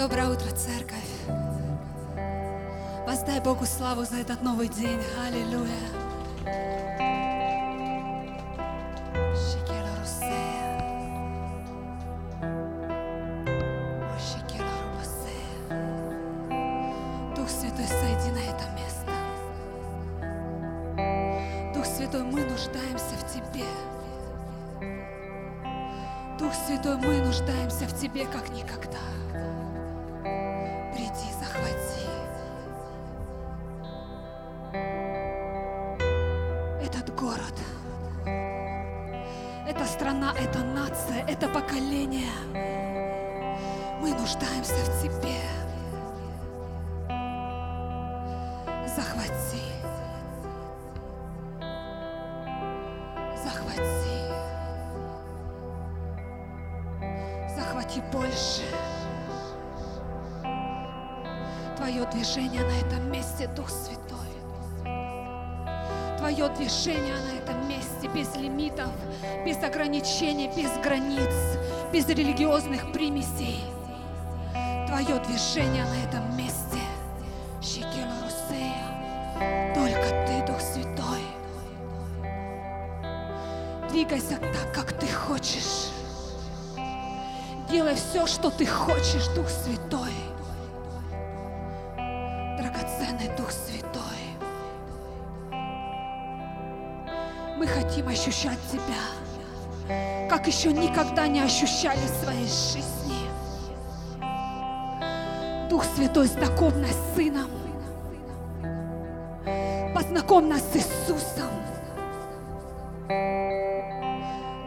Доброе утро, церковь. Воздай Богу славу за этот новый день. Аллилуйя. Страна, эта нация, это поколение. Мы нуждаемся в Тебе. Захвати. Захвати. Захвати больше. Твое движение на этом месте, Дух Святой. Твое движение на этом месте без лимитов, без ограничений, без границ, без религиозных примесей. Твое движение на этом месте. Шикела Русея. Только Ты, Дух Святой. Двигайся так, как Ты хочешь. Делай все, что Ты хочешь, Дух Святой. Драгоценный Дух Святой. Мы хотим ощущать Тебя, как еще никогда не ощущали в своей жизни. Дух Святой, знаком нас с Сыном. Познакомь нас с Иисусом.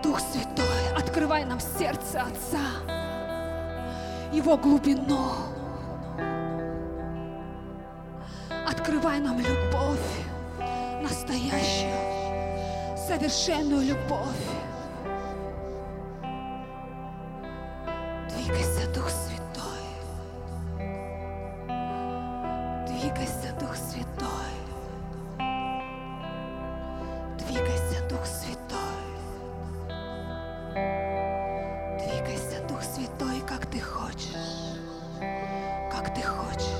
Дух Святой, открывай нам сердце Отца, Его глубину. Открывай нам любовь, совершенную любовь. Двигайся, Дух Святой. Двигайся, Дух Святой. Двигайся, Дух Святой. Двигайся, Дух Святой, как ты хочешь. Как ты хочешь.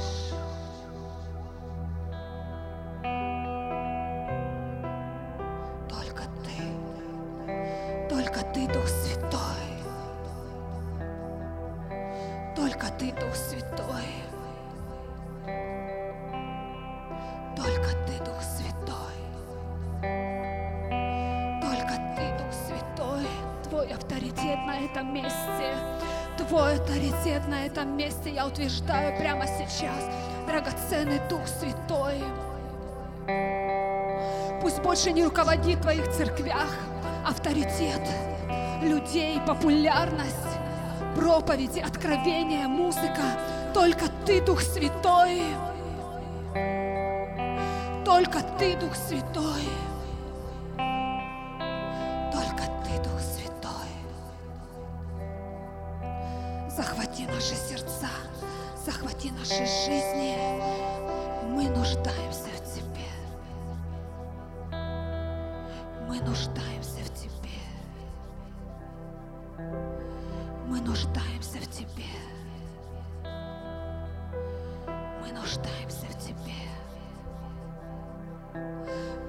Авторитет на этом месте. Твой авторитет на этом месте я утверждаю прямо сейчас. Драгоценный Дух Святой. Пусть больше не руководит в твоих церквях авторитет людей, популярность, проповеди, откровения, музыка. Только Ты, Дух Святой. Только Ты, Дух Святой. Захвати наши сердца, захвати наши жизни. Мы нуждаемся в Тебе. Мы нуждаемся в Тебе. Мы нуждаемся в Тебе. Мы нуждаемся в Тебе.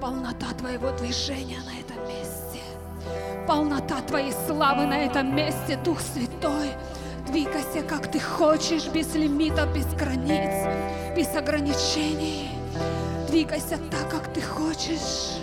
Полнота Твоего движения на этом месте. Полнота Твоей славы на этом месте, Дух Святой. Двигайся, как Ты хочешь, без лимитов, без границ, без ограничений. Двигайся так, как Ты хочешь.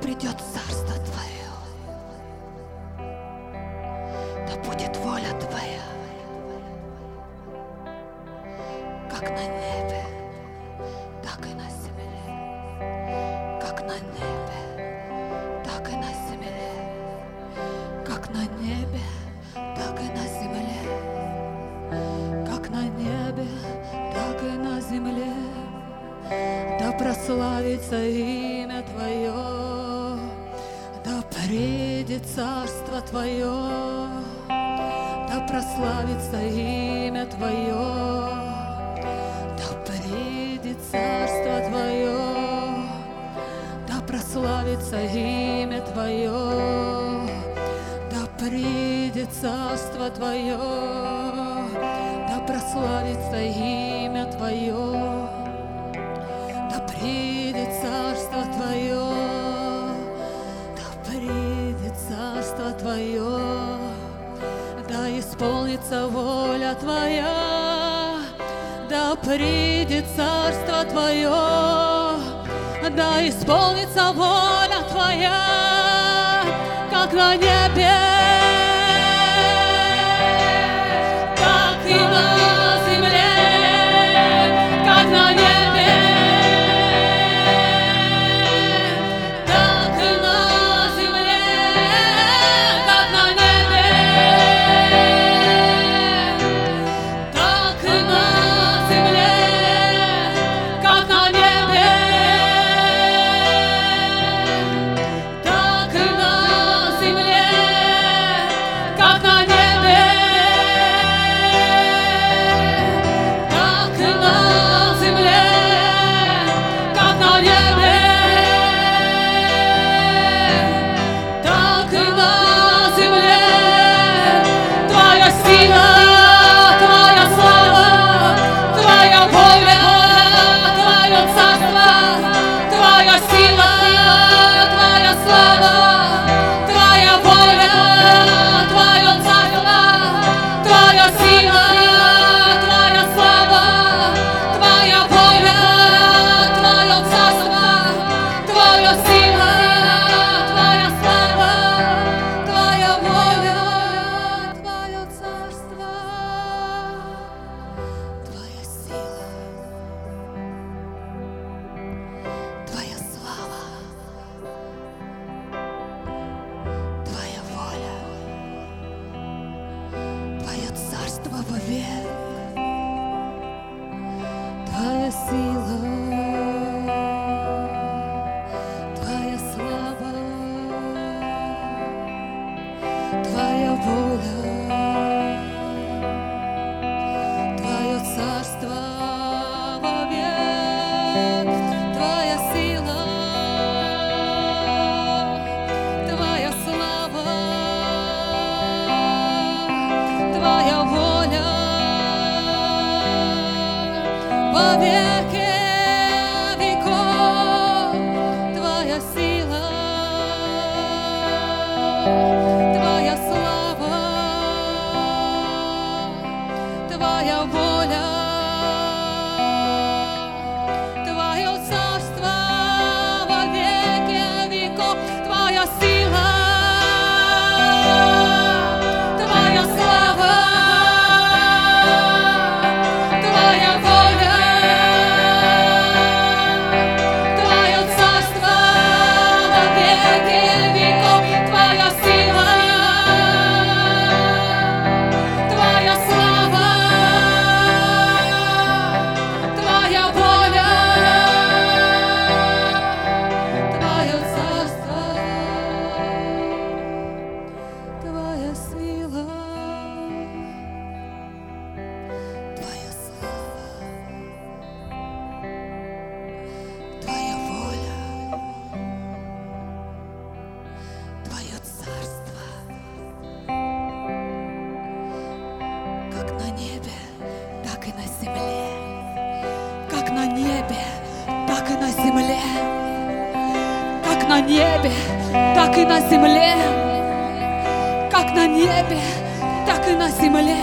Придет царство Приедет царство Твое, да прославится имя Твое, да приедет царство Твое, да прославится имя Твое, да приедет царство Твое, да прославится имя Твое, да приедет царство Твое. сбудется воля Твоя, да придет Царство Твое, да исполнится воля Твоя, как на небе. небе, так и на земле, как на небе, так и на земле,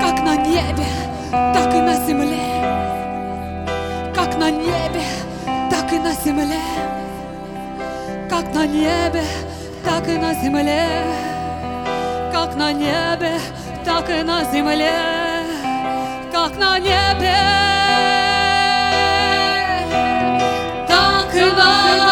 как на небе, так и на земле, как на небе, так и на земле, как на небе, так и на земле, как на небе, так и на земле, как на небе. Come on.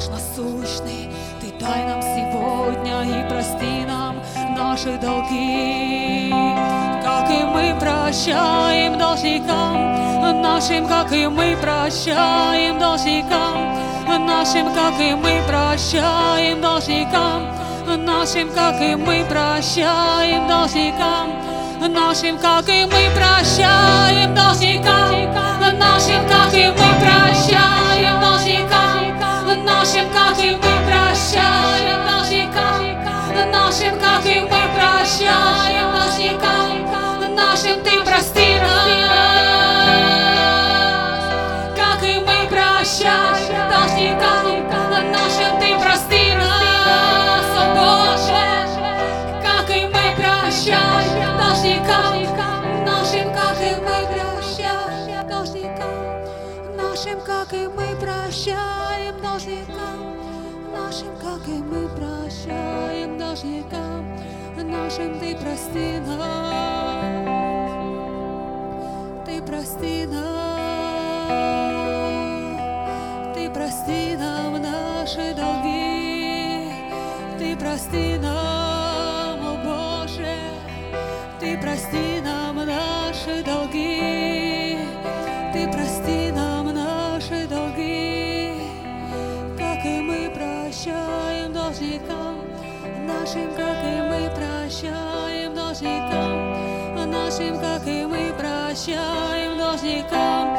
Наш насущный, Ты дай нам сегодня и прости нам наши долги. Как и мы прощаем должникам нашим, как и мы прощаем должникам нашим, как и мы прощаем должникам нашим, как и мы прощаем должникам нашим, как и мы прощаем должникам нашим, как и мы прощаем должникам нашим каким попрощаем, наші нашим каким попрощаємо, наші нашим ты прости нас. Нашим, как и мы прощаем должникам. Нашим, как и мы прощаем должникам. Нашим, ты прости нас, ты прости нас, ты прости нам наши долги, ты прости нам, о Боже, ты прости нам наши долги, нашим, как и мы прощаем должникам. Нашим, как и мы прощаем должникам.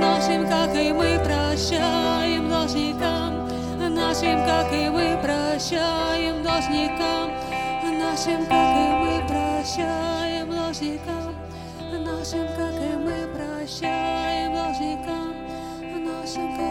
Нашим, как и мы прощаем должникам. Нашим, как и мы прощаем должникам. Нашим, как и мы прощаем должникам. Нашим, как и мы прощаем должникам. Нашим, как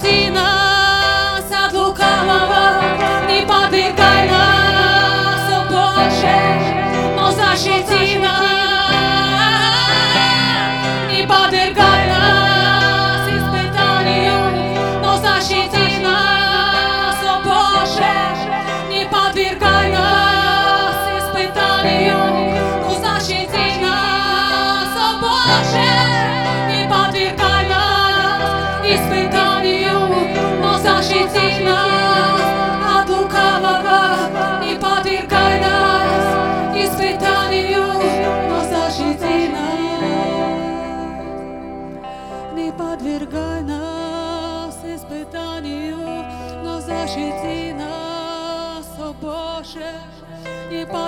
Redeemer.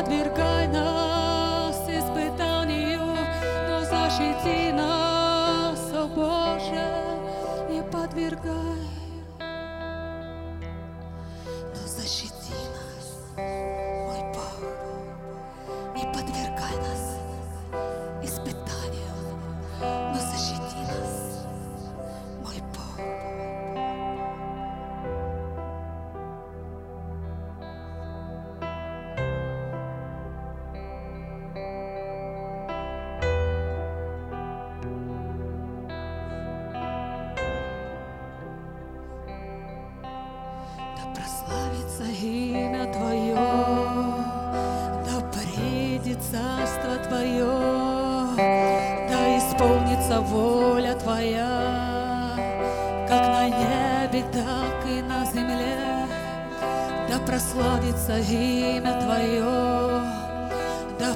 Подвергай нас испытанию, но защити нас,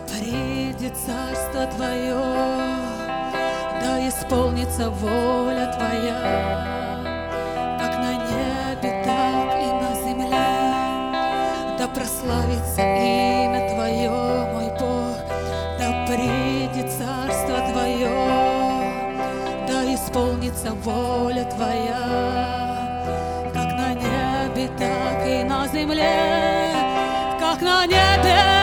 да придет царство Твое, да исполнится воля Твоя. Как на небе, так и на земле. Да прославится имя Твое, мой Бог, да придет царство Твое, да исполнится воля Твоя, как на небе, так и на земле, как на небе,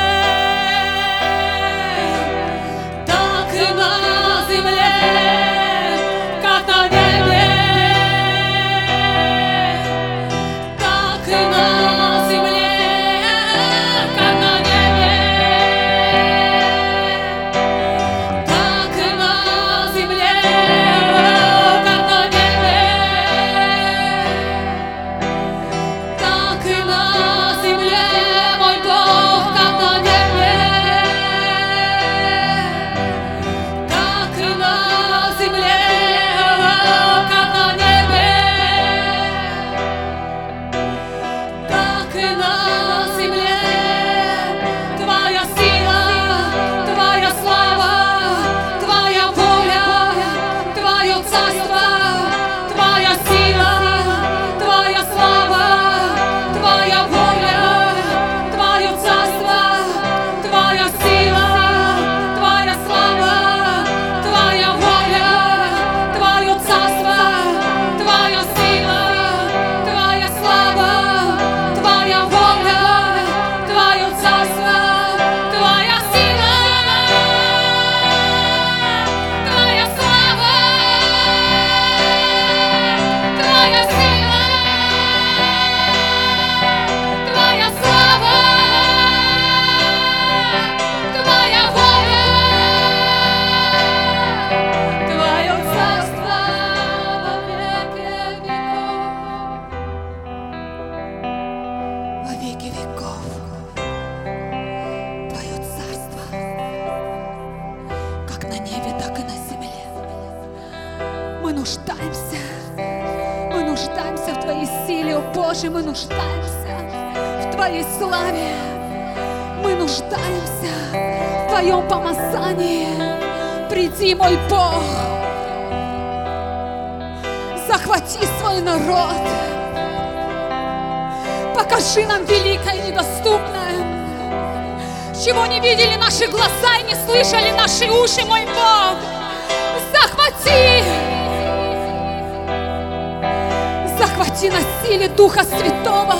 Покажи нам великое и недоступное, чего не видели наши глаза и не слышали наши уши, мой Бог. Захвати! Захвати на силе Духа Святого.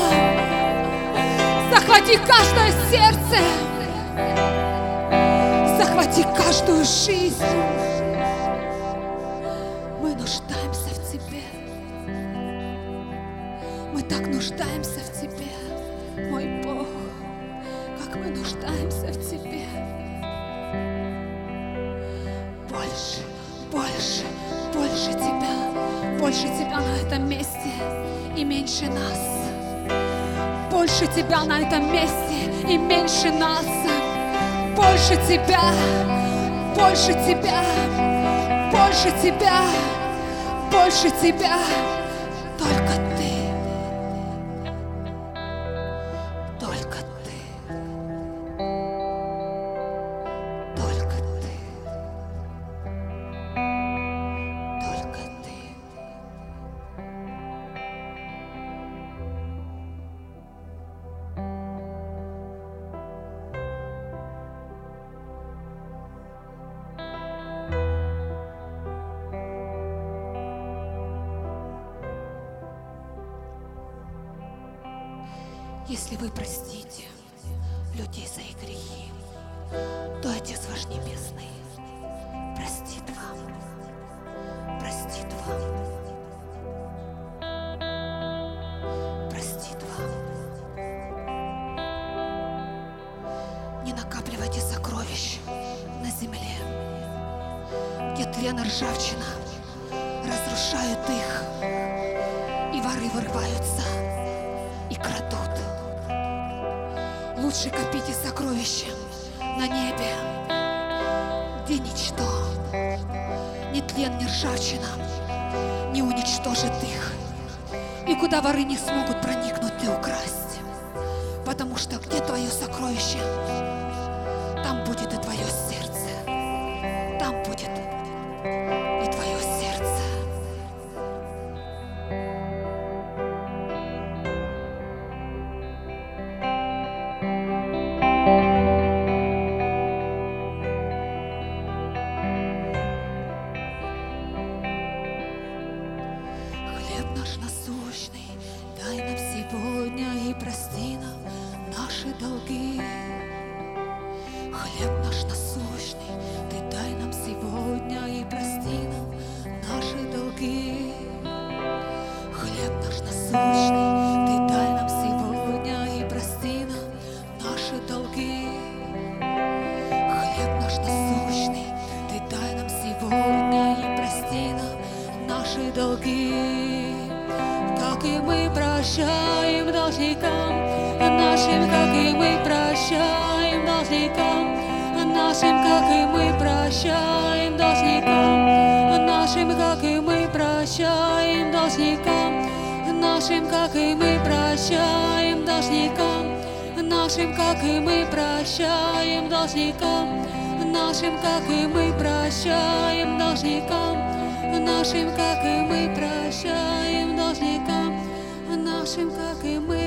Захвати каждое сердце. Захвати каждую жизнь. Мы нуждаемся в Тебе. Мы так нуждаемся в мой Бог, как мы нуждаемся в Тебе. Больше, больше, больше Тебя, больше Тебя на этом месте и меньше нас. Больше Тебя на этом месте и меньше нас. Больше Тебя, больше Тебя, больше Тебя, больше Тебя, только Если вы простите людей за их грехи, то Отец ваш Небесный и куда воры не смогут проникнуть и украсть. Потому что где твое сокровище, там будет и твое сердце. Там будет Как и мы прощаем должникам нашим, как и мы прощаем должникам нашим, как и мы прощаем должникам нашим, как и мы прощаем должникам нашим, как и мы прощаем должникам нашим, как и мы прощаем должникам нашим, как и мы прощаем должникам нашим, как и мы прощаем должникам нашим, как и мы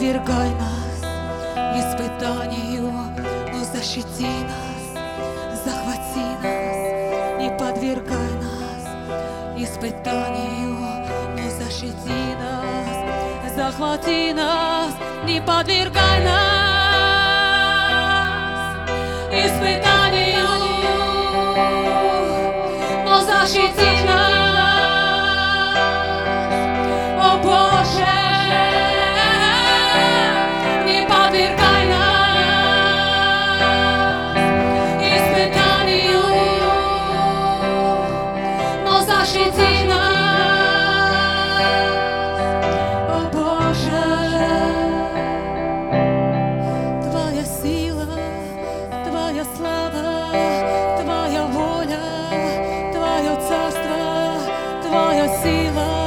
подвергай нас испытанию, но защити нас, захвати нас. Не подвергай нас испытанию, но защити нас, захвати нас. Не подвергай нас испытанию, но защити нас, devant eu sirvo.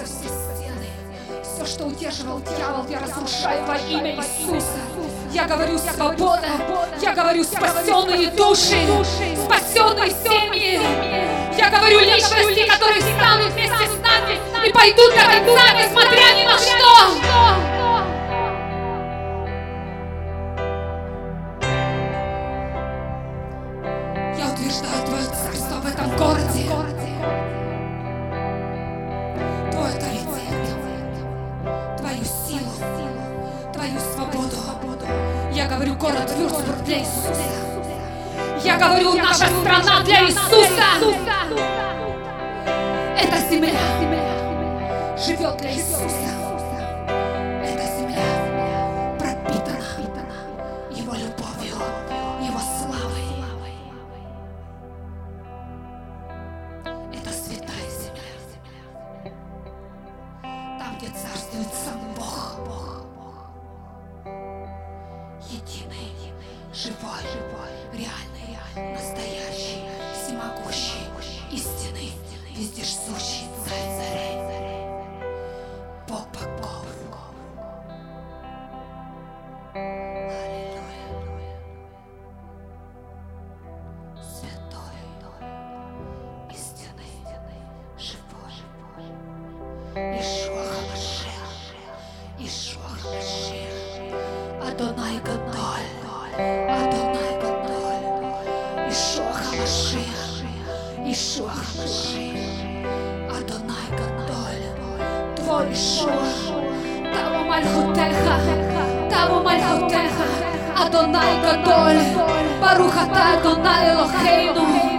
рушатся все стены. Все, что удерживал дьявол, я разрушаю во имя Иисуса. Я говорю свобода, я говорю спасенные души, спасенные семьи. Я говорю личности, которые станут вместе с нами и пойдут до конца, несмотря ни на что. 要给肃杀。ישוע המשיח, ישוע המשיח, אדוני גדול, תבוא ישוע, תבוא מלכותך, תבוא מלכותך, אדוני גדול, ברוך אתה אדוני אלוהינו